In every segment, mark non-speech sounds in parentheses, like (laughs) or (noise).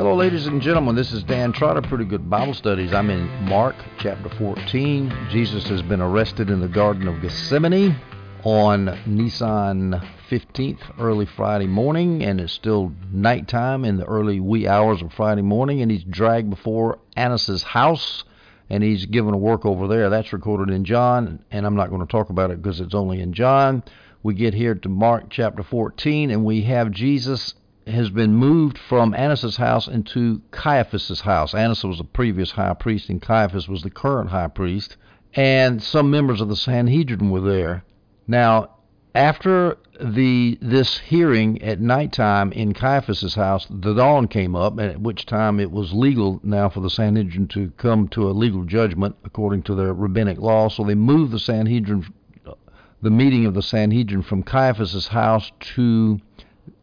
Hello, ladies and gentlemen. This is Dan Trotter, Pretty Good Bible Studies. I'm in Mark chapter 14. Jesus has been arrested in the Garden of Gethsemane on Nisan 15th, early Friday morning, and it's still nighttime in the early wee hours of Friday morning, and he's dragged before Annas's house, and he's given a work over there. That's recorded in John, and I'm not going to talk about it because it's only in John. We get here to Mark chapter 14, and we have Jesus has been moved from Annas' house into Caiaphas' house. Annas was the previous high priest, and Caiaphas was the current high priest. And some members of the Sanhedrin were there. Now, after the this hearing at nighttime in Caiaphas' house, the dawn came up, at which time it was legal now for the Sanhedrin to come to a legal judgment according to their rabbinic law. So they moved the Sanhedrin, the meeting of the Sanhedrin, from Caiaphas' house to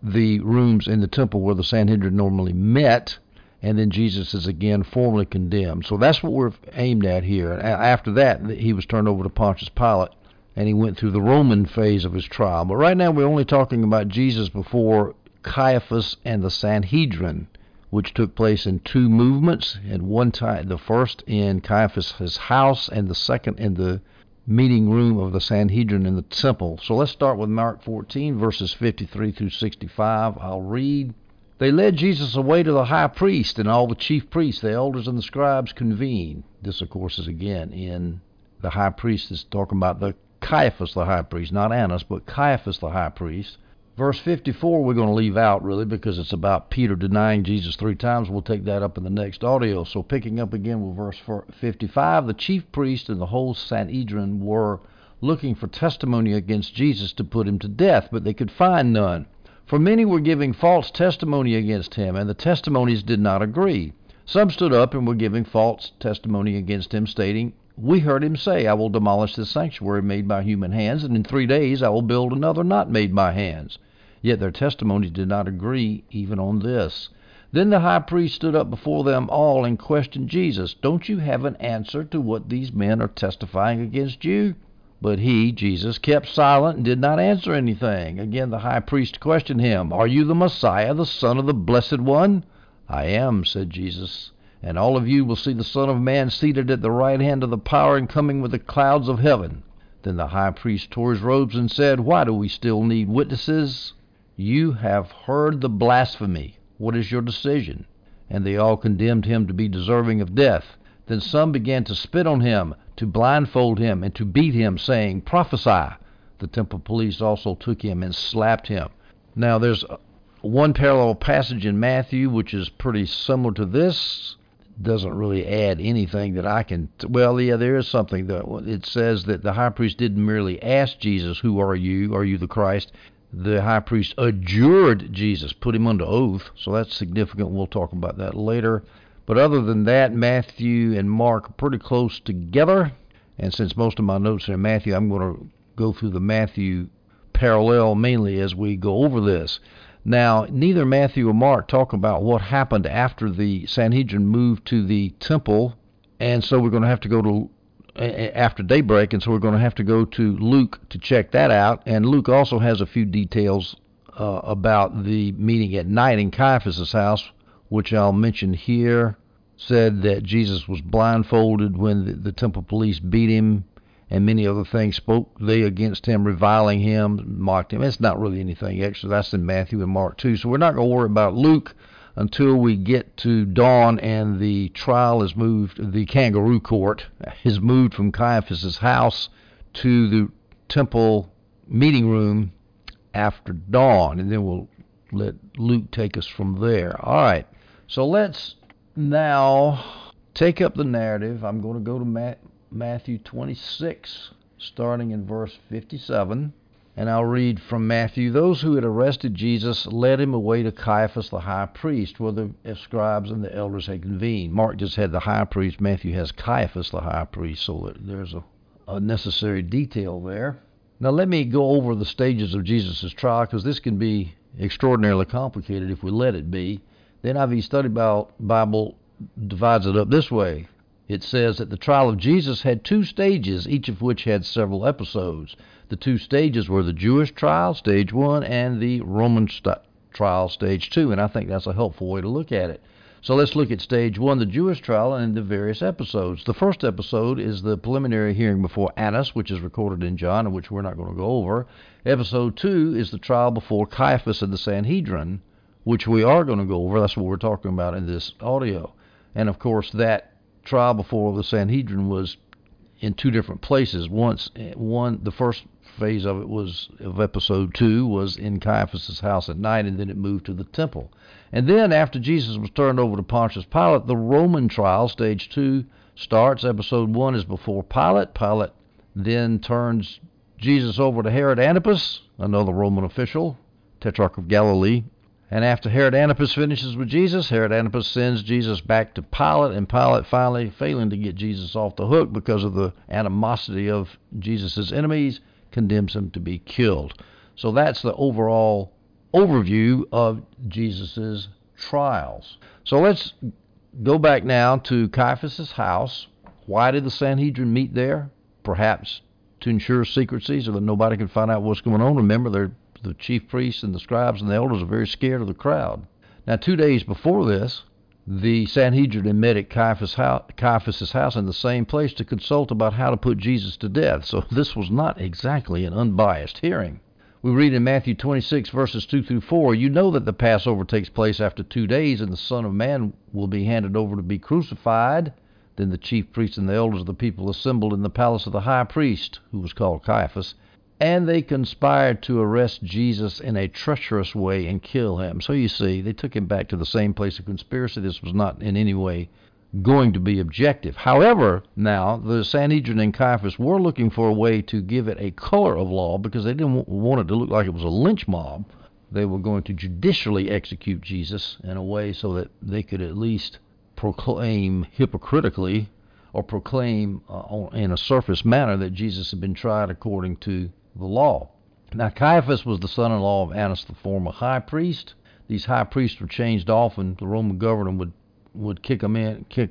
the rooms in the temple where the Sanhedrin normally met, and then Jesus is again formally condemned. So that's what we're aimed at here. After that, he was turned over to Pontius Pilate, and he went through the Roman phase of his trial. But right now, we're only talking about Jesus before Caiaphas and the Sanhedrin, which took place in two movements. At one time, the first in Caiaphas' house, and the second in the meeting room of the Sanhedrin in the temple. So let's start with Mark 14, verses 53 through 65. I'll read. They led Jesus away to the high priest, and all the chief priests, the elders, and the scribes convened. This, of course, is again in the high priest is talking about the Caiaphas, the high priest, not Annas, but Caiaphas, the high priest. Verse 54 we're going to leave out really because it's about Peter denying Jesus three times. We'll take that up in the next audio. So picking up again with verse 55, the chief priest and the whole Sanhedrin were looking for testimony against Jesus to put him to death, but they could find none. For many were giving false testimony against him, and the testimonies did not agree. Some stood up and were giving false testimony against him, stating, We heard him say, I will demolish this sanctuary made by human hands, and in three days I will build another not made by hands. Yet their testimonies did not agree even on this. Then the high priest stood up before them all and questioned Jesus, Don't you have an answer to what these men are testifying against you? But he, Jesus, kept silent and did not answer anything. Again the high priest questioned him, Are you the Messiah, the Son of the Blessed One? I am, said Jesus, and all of you will see the Son of Man seated at the right hand of the power and coming with the clouds of heaven. Then the high priest tore his robes and said, Why do we still need witnesses? You have heard the blasphemy. What is your decision? And they all condemned him to be deserving of death. Then some began to spit on him, to blindfold him, and to beat him, saying, Prophesy. The temple police also took him and slapped him. Now, there's one parallel passage in Matthew which is pretty similar to this. Doesn't really add anything that I can. T- well, yeah, there is something that it says that the high priest didn't merely ask Jesus, "Who are you? Are you the Christ?" The high priest adjured Jesus, put him under oath. So that's significant. We'll talk about that later. But other than that, Matthew and Mark are pretty close together. And since most of my notes are in Matthew, I'm going to go through the Matthew parallel mainly as we go over this. Now, neither Matthew or Mark talk about what happened after the Sanhedrin moved to the temple, and so we're going to have to go to after daybreak, and so we're going to have to go to Luke to check that out. And Luke also has a few details uh, about the meeting at night in Caiaphas' house, which I'll mention here. Said that Jesus was blindfolded when the, the temple police beat him, and many other things. Spoke they against him, reviling him, mocked him. It's not really anything extra. That's in Matthew and Mark too. So we're not going to worry about Luke until we get to dawn and the trial is moved, the kangaroo court is moved from Caiaphas' house to the temple meeting room after dawn, and then we'll let Luke take us from there. All right, so let's now take up the narrative. I'm going to go to Matthew 26, starting in verse 57. And I'll read from Matthew Those who had arrested Jesus led him away to Caiaphas the high priest, where the scribes and the elders had convened. Mark just had the high priest, Matthew has Caiaphas the high priest, so there's a, a necessary detail there. Now, let me go over the stages of Jesus' trial because this can be extraordinarily complicated if we let it be. The NIV Study Bible divides it up this way it says that the trial of Jesus had two stages, each of which had several episodes. The two stages were the Jewish trial, stage one, and the Roman st- trial, stage two, and I think that's a helpful way to look at it. So let's look at stage one, the Jewish trial, and the various episodes. The first episode is the preliminary hearing before Annas, which is recorded in John, and which we're not going to go over. Episode two is the trial before Caiaphas and the Sanhedrin, which we are going to go over. That's what we're talking about in this audio. And of course, that trial before the Sanhedrin was in two different places. Once, eh, one, the first phase of it was of episode two was in Caiaphas's house at night, and then it moved to the temple. And then after Jesus was turned over to Pontius Pilate, the Roman trial, stage two, starts. Episode one is before Pilate. Pilate then turns Jesus over to Herod Antipas, another Roman official, Tetrarch of Galilee. And after Herod Antipas finishes with Jesus, Herod Antipas sends Jesus back to Pilate, and Pilate finally, failing to get Jesus off the hook because of the animosity of Jesus' enemies, condemns him to be killed. So that's the overall overview of Jesus' trials. So let's go back now to Caiaphas' house. Why did the Sanhedrin meet there? Perhaps to ensure secrecy so that nobody could find out what's going on. Remember, the chief priests and the scribes and the elders are very scared of the crowd. Now, two days before this, the Sanhedrin met at Caiaphas' house, Caiaphas' house in the same place to consult about how to put Jesus to death. So (laughs) this was not exactly an unbiased hearing. We read in Matthew 26, verses 2 through 4 You know that the Passover takes place after two days, and the Son of Man will be handed over to be crucified. Then the chief priests and the elders of the people assembled in the palace of the high priest, who was called Caiaphas, and they conspired to arrest Jesus in a treacherous way and kill him. So you see, they took him back to the same place of conspiracy. This was not in any way going to be objective. However, now the Sanhedrin and Caiaphas were looking for a way to give it a color of law because they didn't want it to look like it was a lynch mob. They were going to judicially execute Jesus in a way so that they could at least proclaim hypocritically or proclaim uh, in a surface manner that Jesus had been tried according to the law. Now, Caiaphas was the son in law of Annas, the former high priest. These high priests were changed often. The Roman governor would would kick them in, kick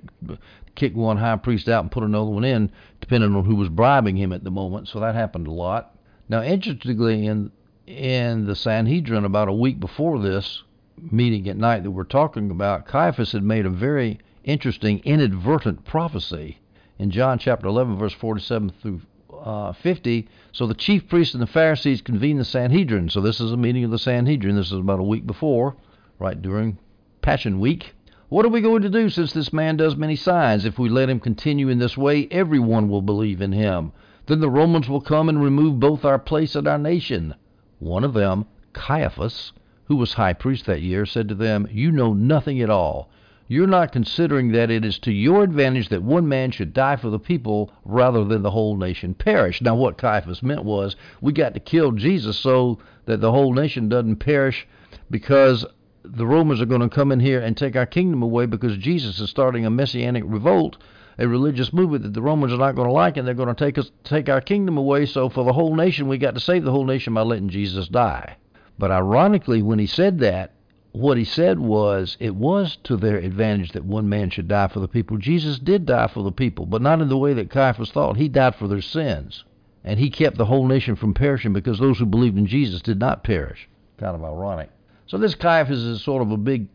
kick one high priest out and put another one in, depending on who was bribing him at the moment. So that happened a lot. Now, interestingly, in in the Sanhedrin, about a week before this meeting at night that we're talking about, Caiaphas had made a very interesting inadvertent prophecy in John chapter 11, verse 47 through uh, 50. So the chief priests and the Pharisees convened the Sanhedrin. So this is a meeting of the Sanhedrin. This is about a week before, right during Passion Week. What are we going to do since this man does many signs? If we let him continue in this way, everyone will believe in him. Then the Romans will come and remove both our place and our nation. One of them, Caiaphas, who was high priest that year, said to them, You know nothing at all. You're not considering that it is to your advantage that one man should die for the people rather than the whole nation perish. Now, what Caiaphas meant was we got to kill Jesus so that the whole nation doesn't perish because the Romans are going to come in here and take our kingdom away because Jesus is starting a messianic revolt, a religious movement that the Romans are not going to like, and they're going to take us take our kingdom away. So for the whole nation, we got to save the whole nation by letting Jesus die. But ironically, when he said that, what he said was it was to their advantage that one man should die for the people. Jesus did die for the people, but not in the way that Caiaphas thought. He died for their sins. And he kept the whole nation from perishing because those who believed in Jesus did not perish. Kind of ironic. So this Caiaphas is sort of a big,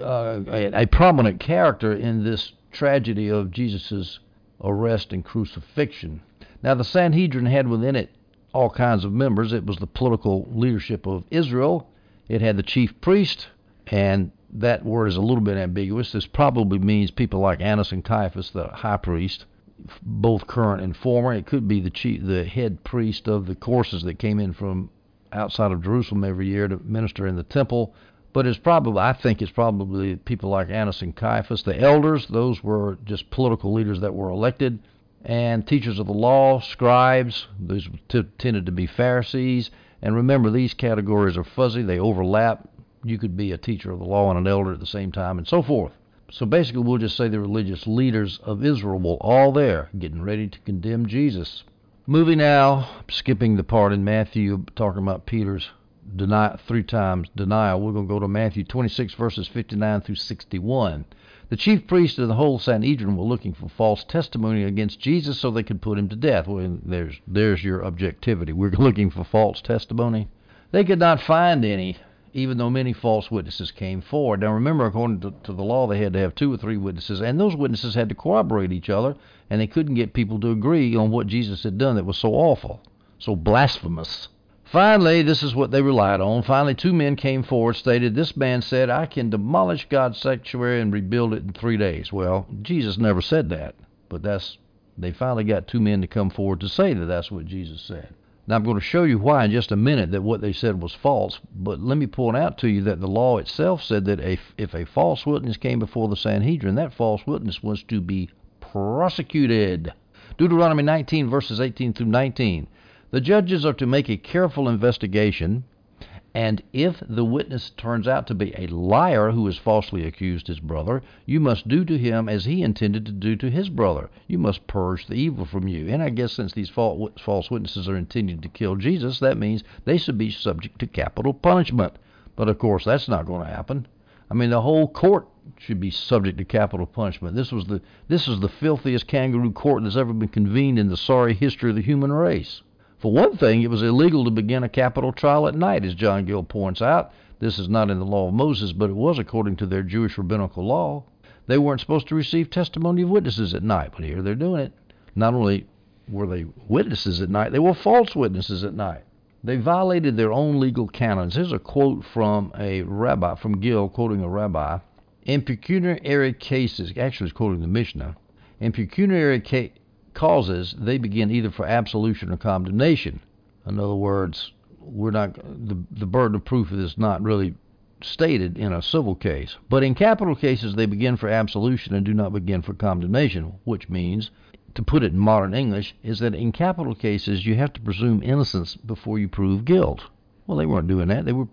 uh, a, prominent character in this tragedy of Jesus' arrest and crucifixion. Now the Sanhedrin had within it all kinds of members. It was the political leadership of Israel. It had the chief priest, and that word is a little bit ambiguous. This probably means people like Annas and Caiaphas, the high priest, both current and former. It could be the chief, the head priest of the courses that came in from outside of Jerusalem every year to minister in the temple. But it's probably, I think it's probably people like Annas and Caiaphas. The elders, those were just political leaders that were elected. And teachers of the law, scribes, those t- tended to be Pharisees. And remember, these categories are fuzzy, they overlap. You could be a teacher of the law and an elder at the same time, and so forth. So basically, we'll just say the religious leaders of Israel were all there, getting ready to condemn Jesus. Moving now, skipping the part in Matthew talking about Peter's deny three times denial. We're going to go to Matthew 26 verses 59 through 61. The chief priests and the whole Sanhedrin were looking for false testimony against Jesus so they could put him to death. Well, there's there's your objectivity. We're (laughs) looking for false testimony. They could not find any even though many false witnesses came forward. Now remember, according to, to, the law, they had to have two or three witnesses, and those witnesses had to corroborate each other, and they couldn't get people to agree on what Jesus had done that was so awful, so blasphemous. Finally, this is what they relied on. Finally, two men came forward, stated, This man said, I can demolish God's sanctuary and rebuild it in three days. Well, Jesus never said that, but that's they finally got two men to come forward to say that that's what Jesus said. Now, I'm going to show you why in just a minute that what they said was false, but let me point out to you that the law itself said that if, if a false witness came before the Sanhedrin, that false witness was to be prosecuted. Deuteronomy 19, verses 18 through 19. The judges are to make a careful investigation, and if the witness turns out to be a liar who has falsely accused his brother, you must do to him as he intended to do to his brother. You must purge the evil from you. And I guess since these false witnesses are intending to kill Jesus, that means they should be subject to capital punishment. But of course, that's not going to happen. I mean, the whole court should be subject to capital punishment. This was the this is the filthiest kangaroo court that's ever been convened in the sorry history of the human race. For one thing, it was illegal to begin a capital trial at night, as John Gill points out. This is not in the law of Moses, but it was according to their Jewish rabbinical law. They weren't supposed to receive testimony of witnesses at night, but here they're doing it. Not only were they witnesses at night, they were false witnesses at night. They violated their own legal canons. Here's a quote from a rabbi, from Gill, quoting a rabbi. In pecuniary cases, actually, it's quoting the Mishnah. In pecuniary ca- causes, they begin either for absolution or condemnation. In other words, we're not the the burden of proof is not really stated in a civil case. But in capital cases, they begin for absolution and do not begin for condemnation, which means, to put it in modern English, is that in capital cases you have to presume innocence before you prove guilt. Well, they weren't doing that. They were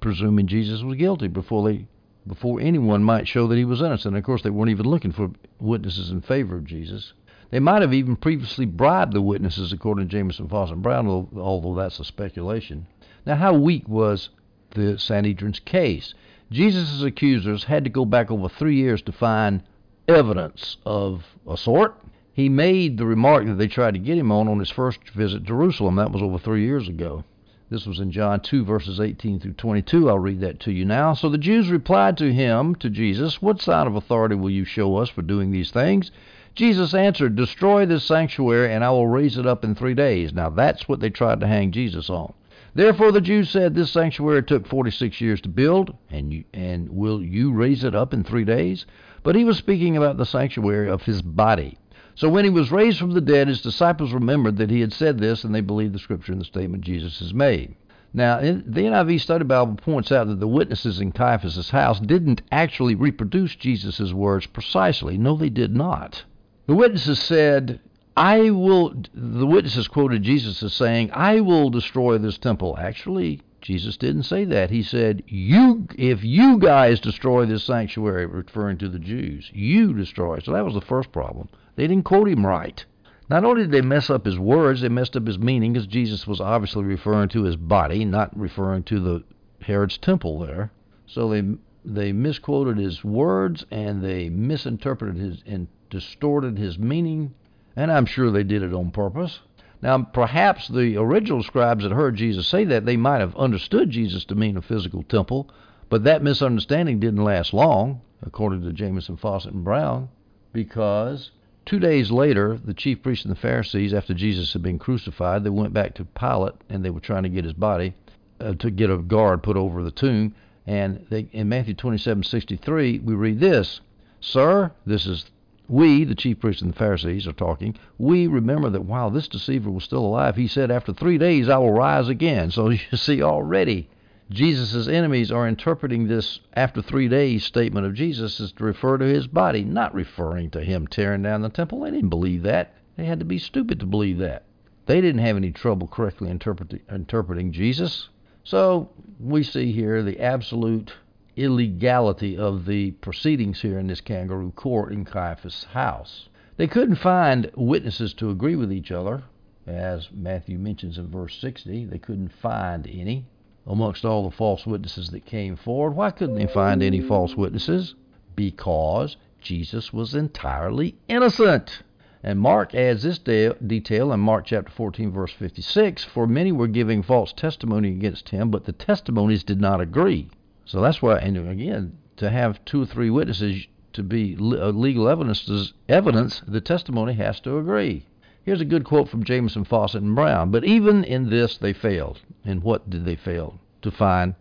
presuming Jesus was guilty before they before anyone might show that he was innocent. Of course, they weren't even looking for witnesses in favor of Jesus. They might have even previously bribed the witnesses, according to Jameson, and Brown, although that's a speculation. Now, how weak was the Sanhedrin's case? Jesus' accusers had to go back over three years to find evidence of a sort. He made the remark that they tried to get him on on his first visit to Jerusalem. That was over three years ago. This was in John 2, verses 18 through 22. I'll read that to you now. So the Jews replied to him, to Jesus, What sign of authority will you show us for doing these things? Jesus answered, Destroy this sanctuary, and I will raise it up in three days. Now that's what they tried to hang Jesus on. Therefore the Jews said, This sanctuary took 46 years to build, and, you, and will you raise it up in three days? But he was speaking about the sanctuary of his body. So when he was raised from the dead, his disciples remembered that he had said this, and they believed the scripture and the statement Jesus has made. Now, the NIV Study Bible points out that the witnesses in Caiaphas' house didn't actually reproduce Jesus' words precisely. No, they did not. The witnesses said, I will, the witnesses quoted Jesus as saying, I will destroy this temple. Actually, Jesus didn't say that. He said, "You, if you guys destroy this sanctuary," referring to the Jews, you destroy. So that was the first problem. They didn't quote him right. Not only did they mess up his words, they messed up his meaning, because Jesus was obviously referring to his body, not referring to the Herod's temple there. So they they misquoted his words and they misinterpreted his and distorted his meaning, and I'm sure they did it on purpose. Now, perhaps the original scribes that heard Jesus say that, they might have understood Jesus to mean a physical temple, but that misunderstanding didn't last long, according to Jameson, Fausset, and Brown, because two days later, the chief priests and the Pharisees, after Jesus had been crucified, they went back to Pilate and they were trying to get his body uh, to get a guard put over the tomb. And they, in Matthew 27:63, we read this: "Sir, this is we, the chief priests and the Pharisees, are talking. We remember that while this deceiver was still alive, he said, After three days I will rise again. So (laughs) you see, already Jesus' enemies are interpreting this after three days statement of Jesus as to refer to his body, not referring to him tearing down the temple. They didn't believe that. They had to be stupid to believe that. They didn't have any trouble correctly interpret- interpreting Jesus. So we see here the absolute illegality of the proceedings here in this kangaroo court in Caiaphas' house. They couldn't find witnesses to agree with each other, as Matthew mentions in verse 60. They couldn't find any amongst all the false witnesses that came forward. Why couldn't they find any false witnesses? Because Jesus was entirely innocent. And Mark adds this de- detail in Mark chapter 14, verse 56 For many were giving false testimony against him, but the testimonies did not agree. So that's why, and again, to have two or three witnesses to be uh, legal evidence, evidence, the testimony has to agree. Here's a good quote from Jameson, Fausset, and Brown. But even in this, they failed. And what did they fail? To find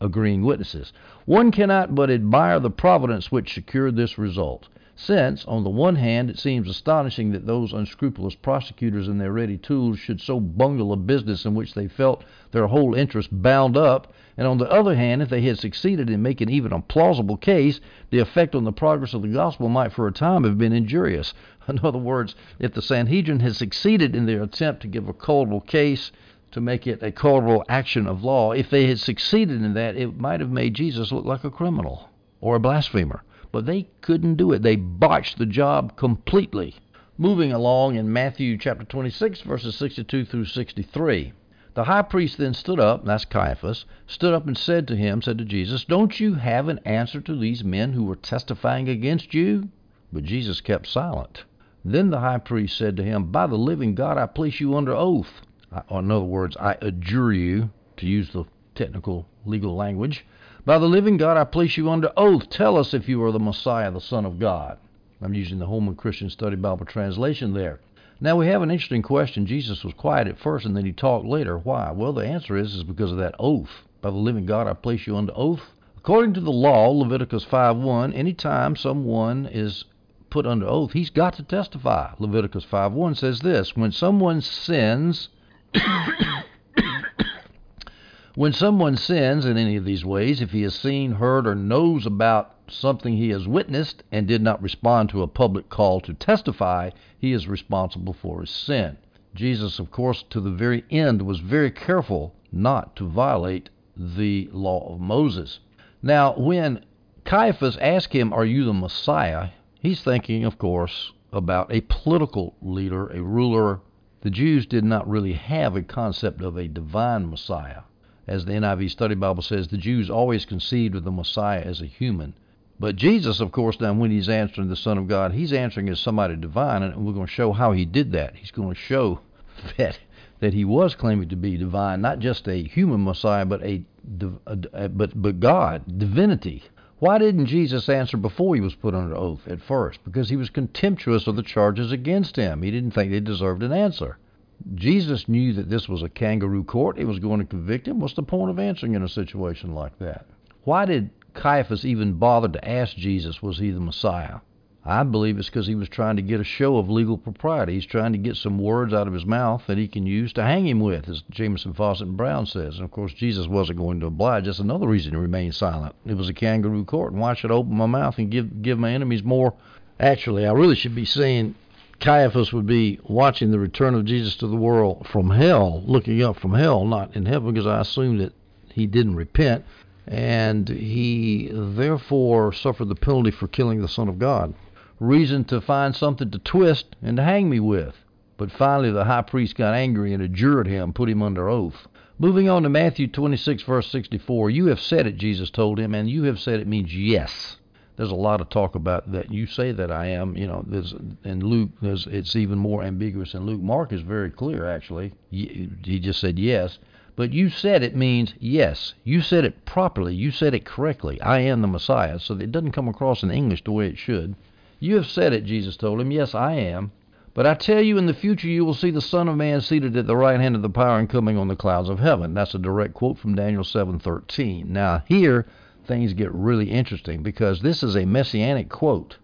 agreeing witnesses. One cannot but admire the providence which secured this result. Since, on the one hand, it seems astonishing that those unscrupulous prosecutors and their ready tools should so bungle a business in which they felt their whole interest bound up, and on the other hand, if they had succeeded in making even a plausible case, the effect on the progress of the gospel might for a time have been injurious. (laughs) In other words, if the Sanhedrin had succeeded in their attempt to give a culpable case, to make it a culpable action of law, if they had succeeded in that, it might have made Jesus look like a criminal or a blasphemer. But they couldn't do it. They botched the job completely. Moving along in Matthew chapter 26, verses 62 through 63. The high priest then stood up, that's Caiaphas, stood up and said to him, said to Jesus, Don't you have an answer to these men who were testifying against you? But Jesus kept silent. Then the high priest said to him, By the living God, I place you under oath. Or in other words, I adjure you, to use the technical legal language, by the living God, I place you under oath. Tell us if you are the Messiah, the Son of God. I'm using the Holman Christian Study Bible translation there. Now we have an interesting question. Jesus was quiet at first and then he talked later. Why? Well, the answer is is because of that oath. By the living God, I place you under oath. According to the law, Leviticus 5:1, anytime someone is put under oath, he's got to testify. Leviticus 5:1 says this: When someone sins when someone sins in any of these ways, if he has seen, heard, or knows about something he has witnessed and did not respond to a public call to testify, he is responsible for his sin. Jesus, of course, to the very end, was very careful not to violate the law of Moses. Now, when Caiaphas asked him, Are you the Messiah? he's thinking, of course, about a political leader, a ruler. The Jews did not really have a concept of a divine Messiah as the NIV Study Bible says, the Jews always conceived of the Messiah as a human. But Jesus, of course, now when he's answering the Son of God, he's answering as somebody divine, and we're going to show how he did that. He's going to show (laughs) that that he was claiming to be divine, not just a human Messiah, but a, a, but but God, divinity. Why didn't Jesus answer before he was put under oath at first? Because he was contemptuous of the charges against him. He didn't think they deserved an answer. Jesus knew that this was a kangaroo court. It was going to convict him. What's the point of answering in a situation like that? Why did Caiaphas even bother to ask Jesus, was he the Messiah? I believe it's because he was trying to get a show of legal propriety. He's trying to get some words out of his mouth that he can use to hang him with, as Jameson Fausset and Brown says. And of course, Jesus wasn't going to oblige. That's another reason to remain silent. It was a kangaroo court, and why should I open my mouth and give give my enemies more? Actually, I really should be saying Caiaphas would be watching the return of Jesus to the world from hell, looking up from hell, not in heaven, because I assume that he didn't repent, and he therefore suffered the penalty for killing the Son of God. Reason to find something to twist and to hang me with. But finally, the high priest got angry and adjured him, put him under oath. Moving on to Matthew 26, verse 64. You have said it, Jesus told him, and you have said it means yes there's a lot of talk about that. You say that I am, you know. There's in Luke, there's it's even more ambiguous in Luke. Mark is very clear, actually. He just said yes, but you said it means yes. You said it properly. You said it correctly. I am the Messiah. So it doesn't come across in English the way it should. You have said it, Jesus told him. Yes, I am. But I tell you, in the future you will see the Son of Man seated at the right hand of the power and coming on the clouds of heaven. That's a direct quote from Daniel 7:13. Now here things get really interesting because this is a messianic quote.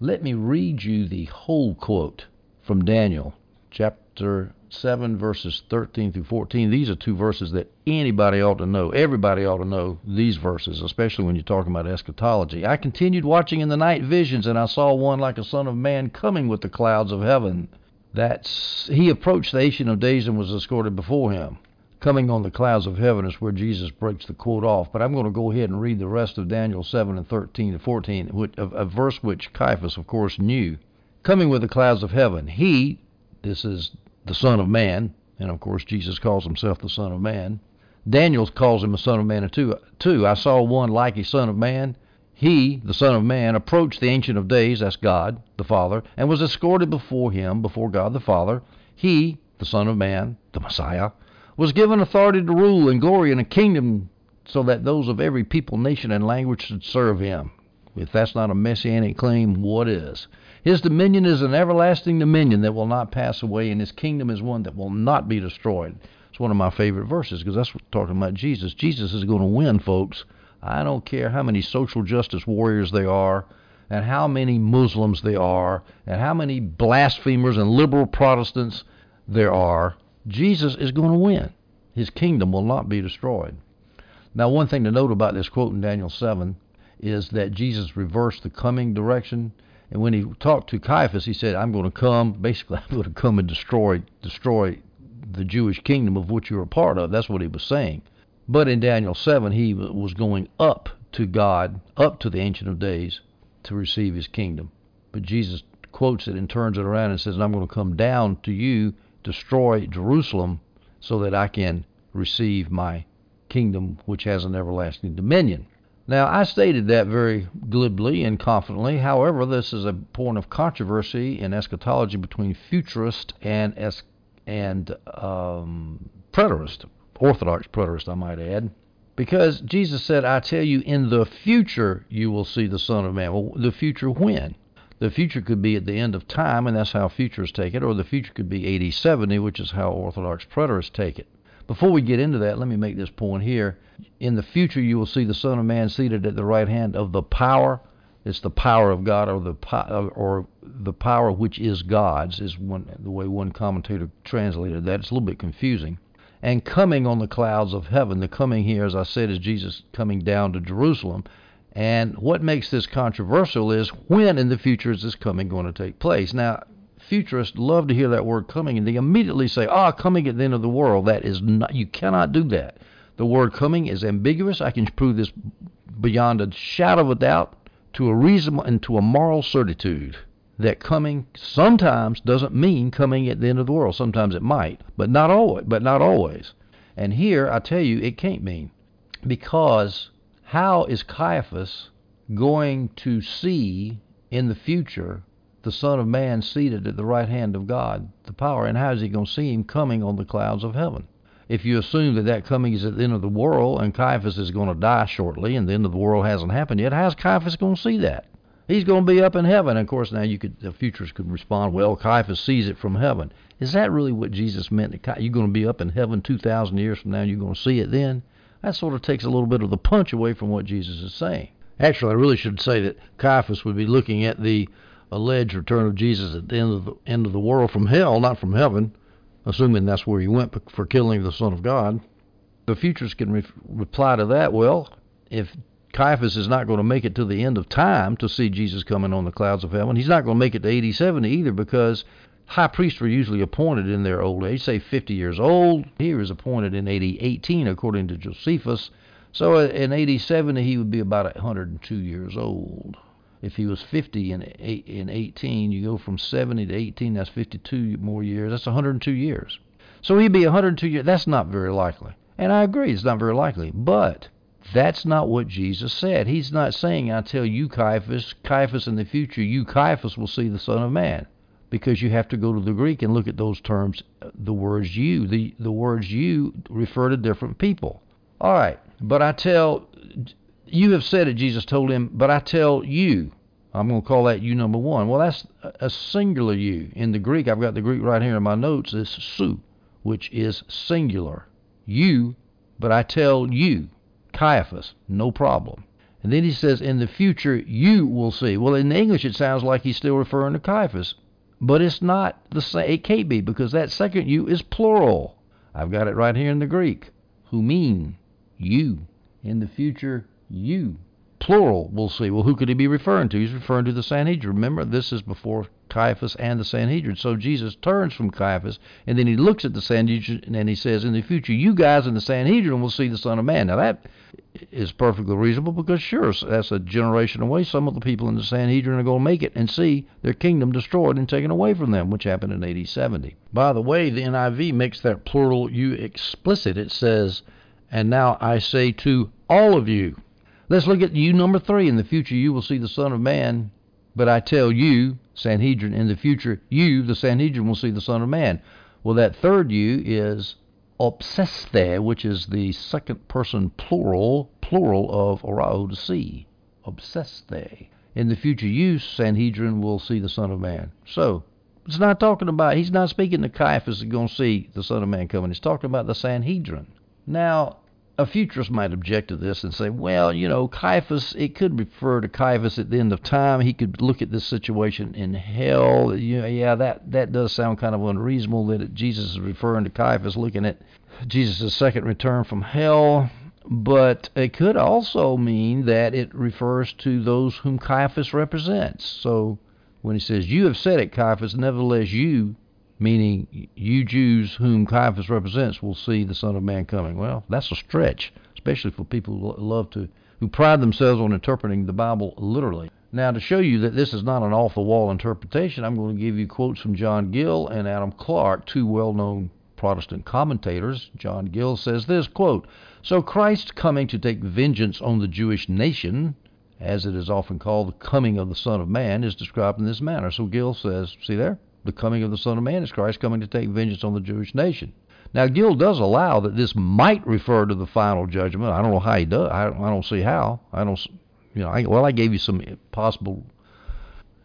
Let me read you the whole quote from Daniel, chapter 7, verses 13 through 14. These are two verses that anybody ought to know. Everybody ought to know these verses, especially when you're talking about eschatology. I continued watching in the night visions, and I saw one like a son of man coming with the clouds of heaven. That's he approached the ancient of days and was escorted before him coming on the clouds of heaven is where Jesus breaks the quote off. But I'm going to go ahead and read the rest of Daniel 7 and 13 and 14, which, a, verse which Caiaphas, of course, knew. Coming with the clouds of heaven, he, this is the Son of Man, and of course Jesus calls himself the Son of Man. Daniel calls him a Son of Man too. Too, I saw one like a Son of Man. he, the Son of Man, approached the Ancient of Days, that's God, the Father, and was escorted before him, before God the Father. He, the Son of Man, the Messiah, was given authority to rule and glory in a kingdom so that those of every people, nation, and language should serve him. If that's not a messianic claim, what is? His dominion is an everlasting dominion that will not pass away, and his kingdom is one that will not be destroyed. It's one of my favorite verses because that's talking about Jesus. Jesus is going to win, folks. I don't care how many social justice warriors they are, and how many Muslims there are, and how many blasphemers and liberal Protestants there are. Jesus is going to win. His kingdom will not be destroyed. Now, one thing to note about this quote in Daniel 7 is that Jesus reversed the coming direction. And when he talked to Caiaphas, he said, I'm going to come, (laughs) basically, I'm going to come and destroy, destroy the Jewish kingdom of which you're a part of. That's what he was saying. But in Daniel 7, he was going up to God, up to the Ancient of Days, to receive his kingdom. But Jesus quotes it and turns it around and says, I'm going to come down to you, destroy Jerusalem, so that I can receive my kingdom, which has an everlasting dominion. Now, I stated that very glibly and confidently. However, this is a point of controversy in eschatology between futurist and es- and um, preterist Orthodox preterist, I might add. Because Jesus said, I tell you, in the future you will see the Son of Man. Well, the future when? The future could be at the end of time, and that's how futurists take it, or the future could be AD 70, which is how Orthodox preterists take it. Before we get into that, let me make this point here. In the future, you will see the Son of Man seated at the right hand of the power. It's the power of God, or the or the power which is God's, is one the way one commentator translated that. It's a little bit confusing and coming on the clouds of heaven. The coming here, as I said, is Jesus coming down to Jerusalem. And what makes this controversial is when in the future is this coming going to take place? Now, futurists love to hear that word coming, and they immediately say, "Ah, coming at the end of the world." That is not. You cannot do that. The word coming is ambiguous. I can prove this beyond a shadow of a doubt to a reasonable and to a moral certitude that coming sometimes doesn't mean coming at the end of the world. Sometimes it might, but not always. But not always. And here I tell you, it can't mean because how is Caiaphas going to see in the future the Son of Man seated at the right hand of God, the power, and how is he going to see him coming on the clouds of heaven? If you assume that that coming is at the end of the world and Caiaphas is going to die shortly and the end of the world hasn't happened yet, how's Caiaphas going to see that? He's going to be up in heaven. Of course, now you could the futurists could respond, well, Caiaphas sees it from heaven. Is that really what Jesus meant? You're going to be up in heaven 2,000 years from now you're going to see it then? That sort of takes a little bit of the punch away from what Jesus is saying. Actually, I really should say that Caiaphas would be looking at the alleged return of Jesus at the end of the end of the world from hell, not from heaven, assuming that's where he went for killing the Son of God. The futurists can re- reply to that. Well, if Caiaphas is not going to make it to the end of time to see Jesus coming on the clouds of heaven. He's not going to make it to AD, 70 either because high priests were usually appointed in their old age, say 50 years old. He was appointed in AD, 18 according to Josephus. So uh, in AD, 70 he would be about 102 years old. If he was 50 in, in 18, you go from 70 to 18, that's 52 more years. That's 102 years. So he'd be 102 years. That's not very likely. And I agree, it's not very likely. But that's not what Jesus said. He's not saying, I tell you, Caiaphas, Caiaphas in the future, you, Caiaphas, will see the Son of Man. Because you have to go to the Greek and look at those terms, uh, the words you. The, the words you refer to different people. All right, but I tell, you have said it, Jesus told him, but I tell you. I'm going to call that you number one. Well, that's a singular you. In the Greek, I've got the Greek right here in my notes, is su, which is singular. You, but I tell you. Caiaphas, no problem. And then he says, in the future you will see. Well, in English it sounds like he's still referring to Caiaphas, but it's not the same. It can't be because that second you is plural. I've got it right here in the Greek. Who mean you. In the future you. Plural, we'll see. Well, who could he be referring to? He's referring to the Sanhedrin. Remember, this is before Caiaphas and the Sanhedrin. So Jesus turns from Caiaphas, and then he looks at the Sanhedrin, and he says, In the future, you guys in the Sanhedrin will see the Son of Man. Now, that is perfectly reasonable because, sure, that's a generation away. Some of the people in the Sanhedrin are going to make it and see their kingdom destroyed and taken away from them, which happened in AD 70. By the way, the NIV makes that plural you explicit. It says, And now I say to all of you. Let's look at you number three. In the future, you will see the Son of Man. But I tell you, Sanhedrin, in the future, you, the Sanhedrin, will see the Son of Man. Well, that third you is opsesthe, which is the second person plural, plural of orao to see. Opsesthe. In the future you, Sanhedrin, will see the Son of Man. So, it's not talking about, he's not speaking to Caiaphas is going to see the Son of Man coming. He's talking about the Sanhedrin. Now, a futurist might object to this and say, well, you know, Caiaphas, it could refer to Caiaphas at the end of time. He could look at this situation in hell. You know, yeah, that, that does sound kind of unreasonable that Jesus is referring to Caiaphas looking at Jesus' second return from hell. But it could also mean that it refers to those whom Caiaphas represents. So when he says, You have said it, Caiaphas, nevertheless you, meaning you Jews whom Caiaphas represents will see the Son of Man coming. Well, that's a stretch, especially for people who love to, who pride themselves on interpreting the Bible literally. Now, to show you that this is not an off the wall interpretation, I'm going to give you quotes from John Gill and Adam Clarke, two well known Protestant commentators. John Gill says this quote, So Christ coming to take vengeance on the Jewish nation, as it is often called, the coming of the Son of Man, is described in this manner. So Gill says, see there? The coming of the Son of Man is Christ coming to take vengeance on the Jewish nation. Now, Gill does allow that this might refer to the final judgment. I don't know how he does. I, I don't see how. I don't. You know. I, well, I gave you some possible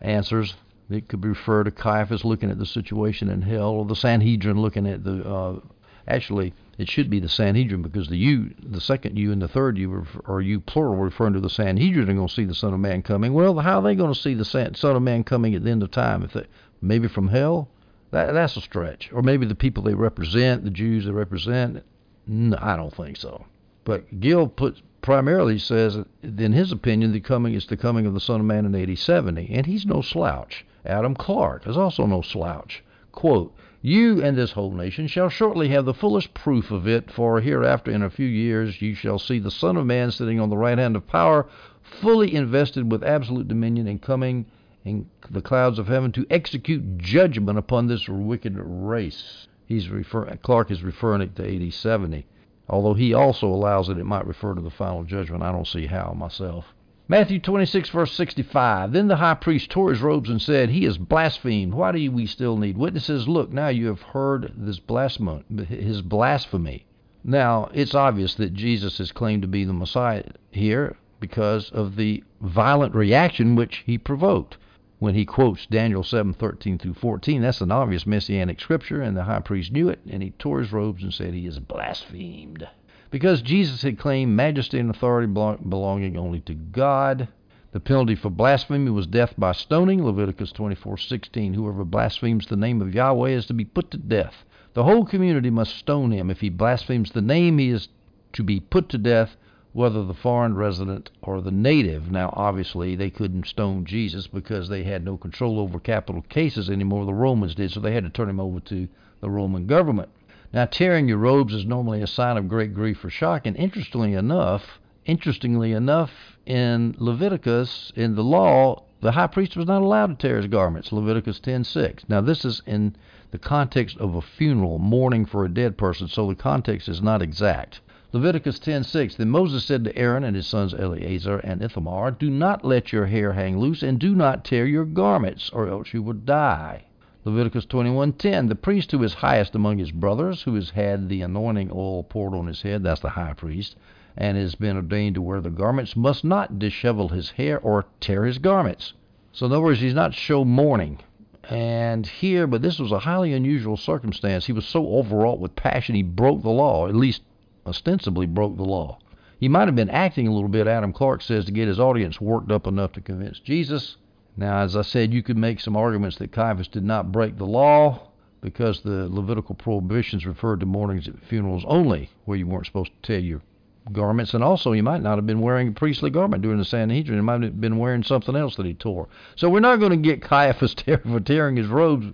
answers. It could refer to Caiaphas looking at the situation in hell, or the Sanhedrin looking at the. Uh, actually, it should be the Sanhedrin because the you, the second you, and the third you, or you plural, referring to the Sanhedrin, are going to see the Son of Man coming. Well, how are they going to see the Son of Man coming at the end of time if they, maybe from hell. That, that's a stretch. Or maybe the people they represent, the Jews they represent. No, I don't think so. But Gill primarily says, in his opinion, the coming is the coming of the Son of Man in AD 70, and he's no slouch. Adam Clarke is also no slouch. Quote, You and this whole nation shall shortly have the fullest proof of it, for hereafter in a few years you shall see the Son of Man sitting on the right hand of power, fully invested with absolute dominion and coming in the clouds of heaven to execute judgment upon this wicked race. He's refer- Clarke is referring it to AD 70, although he also allows that it might refer to the final judgment. I don't see how myself. Matthew 26, verse 65. Then the high priest tore his robes and said, He is blasphemed. Why do we still need witnesses? Look, now you have heard this blasphemy, his blasphemy. Now, it's obvious that Jesus is claimed to be the Messiah here because of the violent reaction which he provoked when he quotes Daniel 7:13 through 14. That's an obvious messianic scripture, and the high priest knew it, and he tore his robes and said he is blasphemed. Because Jesus had claimed majesty and authority belonging only to God, the penalty for blasphemy was death by stoning, Leviticus 24:16. Whoever blasphemes the name of Yahweh is to be put to death. The whole community must stone him. If he blasphemes the name, he is to be put to death whether the foreign resident or the native. Now, obviously, they couldn't stone Jesus because they had no control over capital cases anymore. The Romans did, so they had to turn him over to the Roman government. Now, tearing your robes is normally a sign of great grief or shock, and interestingly enough, interestingly enough, in Leviticus, in the law, the high priest was not allowed to tear his garments. Leviticus 10:6. Now, this is in the context of a funeral, mourning for a dead person, so the context is not exact. Leviticus 10:6 Then Moses said to Aaron and his sons Eleazar and Ithamar, Do not let your hair hang loose, and do not tear your garments, or else you will die. Leviticus 21:10 The priest who is highest among his brothers, who has had the anointing oil poured on his head, that's the high priest, and has been ordained to wear the garments, must not dishevel his hair or tear his garments. So in other words, he's not show mourning. And here, but this was a highly unusual circumstance. He was so overwrought with passion, he broke the law, at least ostensibly broke the law. He might have been acting a little bit, Adam Clarke says, to get his audience worked up enough to convince Jesus. Now, as I said, you could make some arguments that Caiaphas did not break the law because the Levitical prohibitions referred to mournings at funerals only, where you weren't supposed to tear your garments, and also he might not have been wearing a priestly garment during the Sanhedrin. He might have been wearing something else that he tore. So we're not going to get Caiaphas for (laughs) tearing his robes,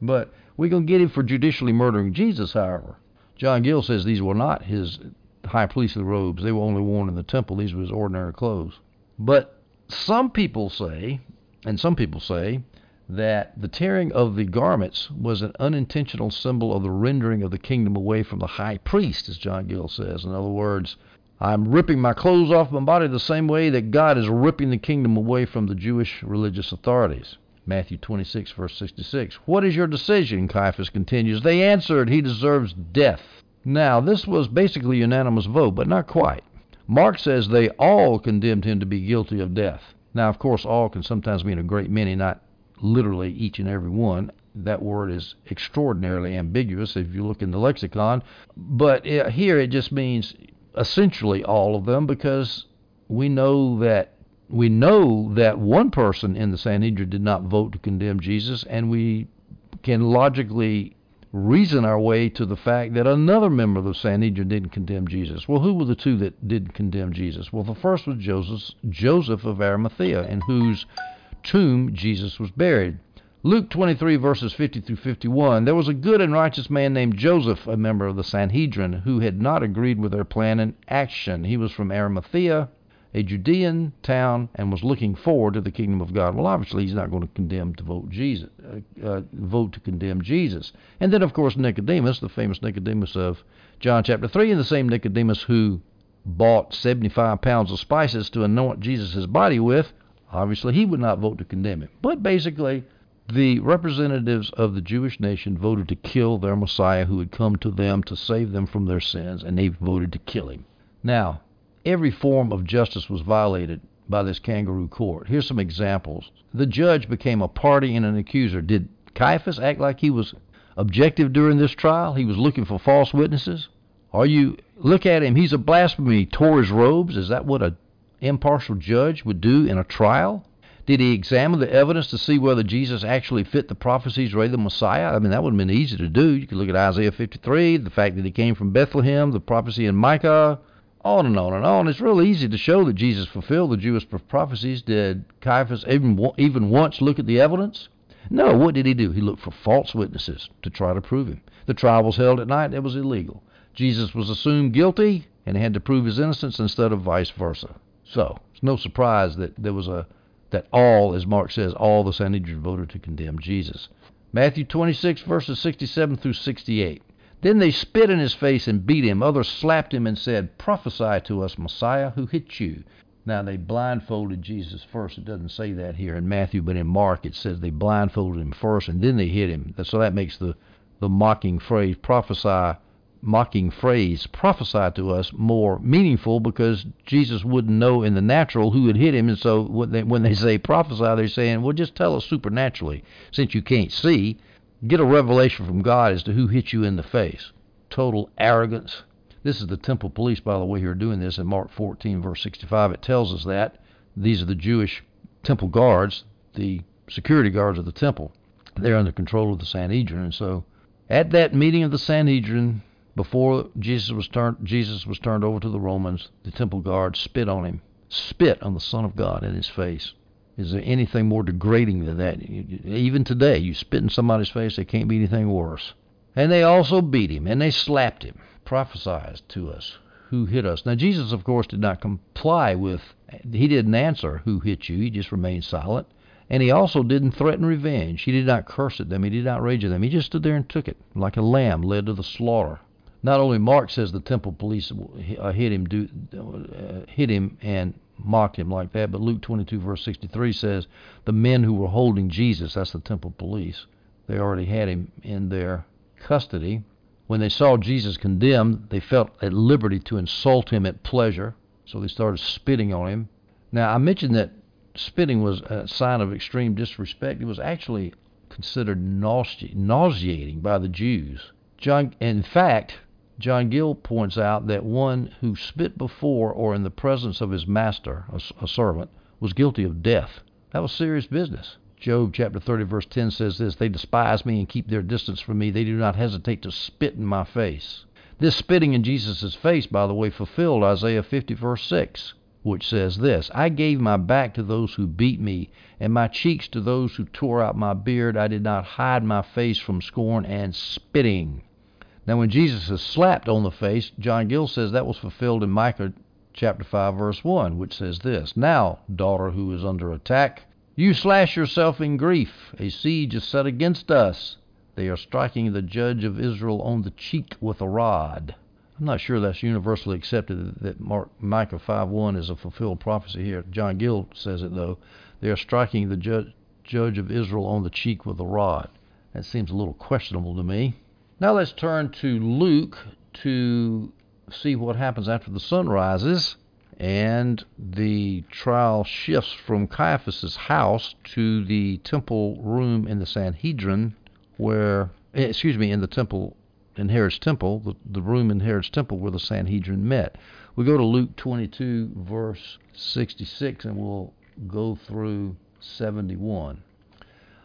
but we're going to get him for judicially murdering Jesus, however. John Gill says these were not his high priestly robes. They were only worn in the temple. These were his ordinary clothes. But some people say, and some people say, that the tearing of the garments was an unintentional symbol of the rendering of the kingdom away from the high priest, as John Gill says. In other words, I'm ripping my clothes off my body the same way that God is ripping the kingdom away from the Jewish religious authorities. Matthew 26, verse 66. What is your decision? Caiaphas continues. They answered, He deserves death. Now, this was basically unanimous vote, but not quite. Mark says they all condemned him to be guilty of death. Now, of course, all can sometimes mean a great many, not literally each and every one. That word is extraordinarily ambiguous if you look in the lexicon. But here it just means essentially all of them because we know that we know that one person in the Sanhedrin did not vote to condemn Jesus, and we can logically reason our way to the fact that another member of the Sanhedrin didn't condemn Jesus. Well, who were the two that didn't condemn Jesus? Well, the first was Joseph, Joseph of Arimathea, in whose tomb Jesus was buried. Luke 23, verses 50 through 51. There was a good and righteous man named Joseph, a member of the Sanhedrin, who had not agreed with their plan and action. He was from Arimathea, a Judean town and was looking forward to the kingdom of God. Well, obviously, he's not going to condemn to vote Jesus, uh, uh, vote to condemn Jesus. And then, of course, Nicodemus, the famous Nicodemus of John chapter three, and the same Nicodemus who bought 75 pounds of spices to anoint Jesus' body with. Obviously, he would not vote to condemn him. But basically, the representatives of the Jewish nation voted to kill their Messiah who had come to them to save them from their sins, and they voted to kill him. Now, every form of justice was violated by this kangaroo court. Here's some examples. The judge became a party and an accuser. Did Caiaphas act like he was objective during this trial? He was looking for false witnesses? Are you look at him, he's a blasphemer. He tore his robes. Is that what a impartial judge would do in a trial? Did he examine the evidence to see whether Jesus actually fit the prophecies of the Messiah? I mean, that would have been easy to do. You could look at Isaiah 53, the fact that he came from Bethlehem, the prophecy in Micah, on and on and on. It's real easy to show that Jesus fulfilled the Jewish prophecies. Did Caiaphas even even once look at the evidence? No. What did he do? He looked for false witnesses to try to prove him. The trial was held at night. It was illegal. Jesus was assumed guilty and had to prove his innocence instead of vice versa. So it's no surprise that there was a that all, as Mark says, all the Sanhedrin voted to condemn Jesus. Matthew 26 verses 67 through 68. Then they spit in his face and beat him. Others slapped him and said, Prophesy to us, Messiah, who hit you? Now they blindfolded Jesus first. It doesn't say that here in Matthew, but in Mark it says they blindfolded him first and then they hit him. So that makes the, the mocking phrase, prophesy, mocking phrase, prophesy to us more meaningful because Jesus wouldn't know in the natural who had hit him. And so when they, when they say prophesy, they're saying, well, just tell us supernaturally. Since you can't see, get a revelation from God as to who hit you in the face. Total arrogance. This is the temple police, by the way, who are doing this in Mark 14, verse 65. It tells us that. These are the Jewish temple guards, the security guards of the temple. They're under control of the Sanhedrin. And so at that meeting of the Sanhedrin, before Jesus was turned Jesus was turned over to the Romans, the temple guards spit on him, spit on the Son of God in his face. Is there anything more degrading than that? Even today, you spit in somebody's face, there can't be anything worse. And they also beat him, and they slapped him, prophesied to us who hit us. Now, Jesus, of course, did not comply with, he didn't answer who hit you, he just remained silent. And he also didn't threaten revenge. He did not curse at them, he did not rage at them. He just stood there and took it, like a lamb led to the slaughter. Not only Mark says the temple police uh, hit him, uh, hit him and mocked him like that. But Luke 22, verse 63 says the men who were holding Jesus, that's the temple police, they already had him in their custody. When they saw Jesus condemned, they felt at liberty to insult him at pleasure, so they started spitting on him. Now, I mentioned that spitting was a sign of extreme disrespect. It was actually considered nauseating by the Jews. John, in fact, John Gill points out that one who spit before or in the presence of his master, a, a servant, was guilty of death. That was serious business. Job chapter 30 verse 10 says this, They despise me and keep their distance from me. They do not hesitate to spit in my face. This spitting in Jesus' face, by the way, fulfilled Isaiah 50 verse 6, which says this, I gave my back to those who beat me, and my cheeks to those who tore out my beard. I did not hide my face from scorn and spitting. Now, when Jesus is slapped on the face, John Gill says that was fulfilled in Micah chapter 5, verse 1, which says this Now, daughter who is under attack, you slash yourself in grief. A siege is set against us. They are striking the judge of Israel on the cheek with a rod. I'm not sure that's universally accepted that Mark, Micah 5:1 is a fulfilled prophecy here. John Gill says it though. They are striking the judge, judge of Israel on the cheek with a rod. That seems a little questionable to me. Now let's turn to Luke to see what happens after the sun rises and the trial shifts from Caiaphas's house to the temple room in the Sanhedrin where eh, excuse me in the temple in Herod's temple the, the room in Herod's temple where the Sanhedrin met. We go to Luke 22 verse 66 and we'll go through 71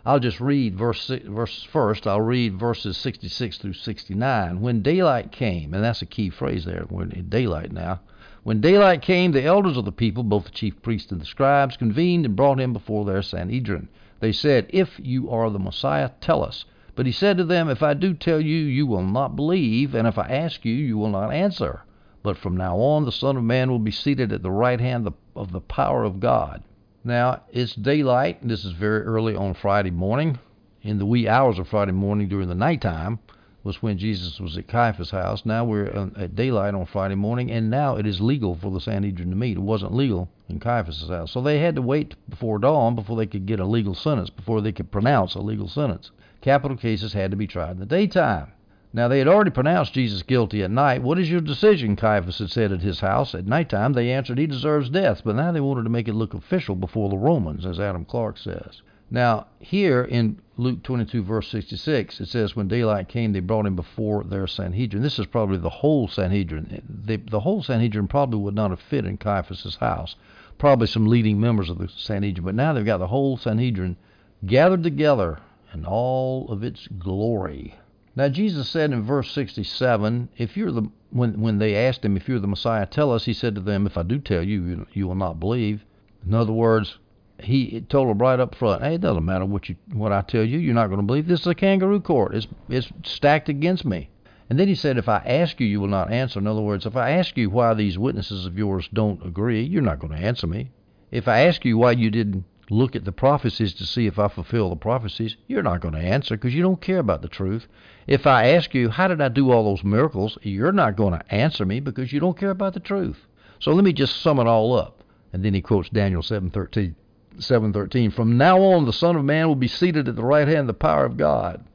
I'll just read verse verse first. I'll read verses 66 through 69. When daylight came, and that's a key phrase there. We're in daylight now. When daylight came, the elders of the people, both the chief priests and the scribes, convened and brought him before their Sanhedrin. They said, If you are the Messiah, tell us. But he said to them, If I do tell you, you will not believe, and if I ask you, you will not answer. But from now on, the Son of Man will be seated at the right hand of the power of God. Now, it's daylight. This is very early on Friday morning. In the wee hours of Friday morning during the nighttime was when Jesus was at Caiaphas' house. Now we're at daylight on Friday morning, and now it is legal for the Sanhedrin to meet. It wasn't legal in Caiaphas' house. So they had to wait before dawn before they could get a legal sentence, before they could pronounce a legal sentence. Capital cases had to be tried in the daytime. Now they had already pronounced Jesus guilty at night. What is your decision? Caiaphas had said at his house. At nighttime they answered he deserves death, but now they wanted to make it look official before the Romans, as Adam Clarke says. Now here in Luke 22 verse 66 it says when daylight came they brought him before their Sanhedrin. This is probably the whole Sanhedrin. The, the whole Sanhedrin probably would not have fit in Caiaphas's house. Probably some leading members of the Sanhedrin, but now they've got the whole Sanhedrin gathered together in all of its glory. Now Jesus said in verse 67, if you're the when when they asked him if you're the Messiah, tell us. He said to them, if I do tell you, you, you will not believe. In other words, he told them right up front, hey, it doesn't matter what you what I tell you, you're not going to believe. This is a kangaroo court. It's it's stacked against me. And then he said, if I ask you, you will not answer. In other words, if I ask you why these witnesses of yours don't agree, you're not going to answer me. If I ask you why you didn't look at the prophecies to see if I fulfill the prophecies, you're not going to answer because you don't care about the truth. If I ask you, how did I do all those miracles, you're not going to answer me because you don't care about the truth. So let me just sum it all up. And then he quotes Daniel 7:13. 7:13 From now on the son of man will be seated at the right hand of the power of God.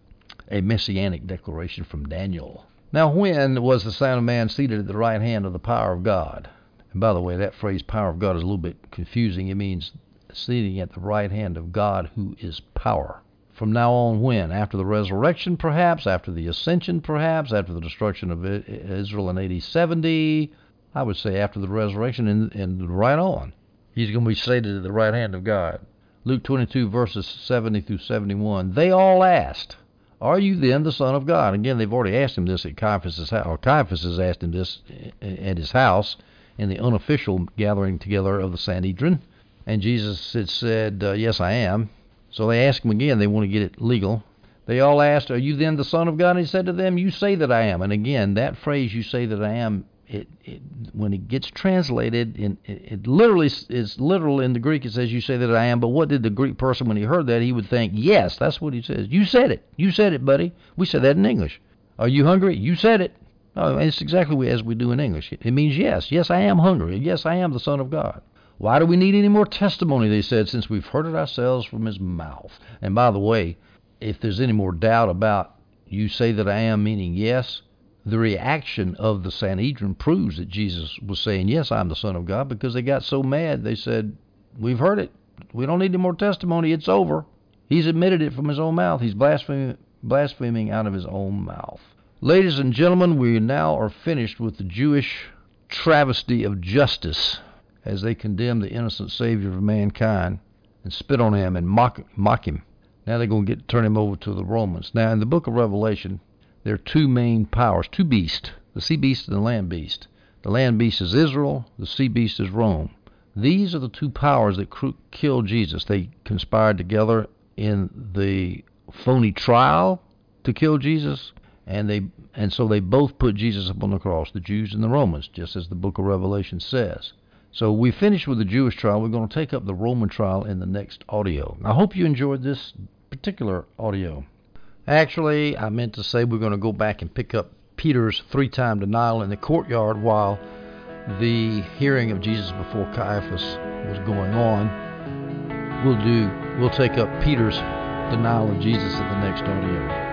A messianic declaration from Daniel. Now when was the son of man seated at the right hand of the power of God? And by the way, that phrase power of God is a little bit confusing. It means sitting at the right hand of God who is power. From now on, when? After the resurrection, perhaps? After the ascension, perhaps? After the destruction of Israel in AD 70? I would say after the resurrection and, and right on. He's going to be seated at the right hand of God. Luke 22, verses 70 through 71. They all asked, Are you then the Son of God? Again, they've already asked him this at Caiaphas' house, or Caiaphas has asked him this at his house in the unofficial gathering together of the Sanhedrin. And Jesus had said, uh, Yes, I am. So they asked him again. They want to get it legal. They all asked, Are you then the Son of God? And he said to them, You say that I am. And again, that phrase, You say that I am, it, it when it gets translated, in, it, it literally is literal in the Greek. It says, You say that I am. But what did the Greek person, when he heard that, he would think, Yes, that's what he says. You said it. You said it, buddy. We said that in English. Are you hungry? You said it. It's exactly as we do in English. It means yes. Yes, I am hungry. Yes, I am the Son of God. Why do we need any more testimony, they said, since we've heard it ourselves from his mouth? And by the way, if there's any more doubt about you say that I am meaning yes, the reaction of the Sanhedrin proves that Jesus was saying, Yes, I'm the Son of God, because they got so mad they said, We've heard it. We don't need any more testimony. It's over. He's admitted it from his own mouth. He's blaspheming, blaspheming out of his own mouth. Ladies and gentlemen, we now are finished with the Jewish travesty of justice as they condemn the innocent Savior of mankind and spit on him and mock, mock him. Now they're going to get turn him over to the Romans. Now in the book of Revelation, there are two main powers, two beasts, the sea beast and the land beast. The land beast is Israel, the sea beast is Rome. These are the two powers that killed Jesus. They conspired together in the phony trial to kill Jesus, and they and so they both put Jesus up on the cross, the Jews and the Romans, just as the book of Revelation says. So we finished with the Jewish trial. We're going to take up the Roman trial in the next audio. I hope you enjoyed this particular audio. Actually, I meant to say we're going to go back and pick up Peter's three time denial in the courtyard while the hearing of Jesus before Caiaphas was going on. We'll do we'll take up Peter's denial of Jesus in the next audio.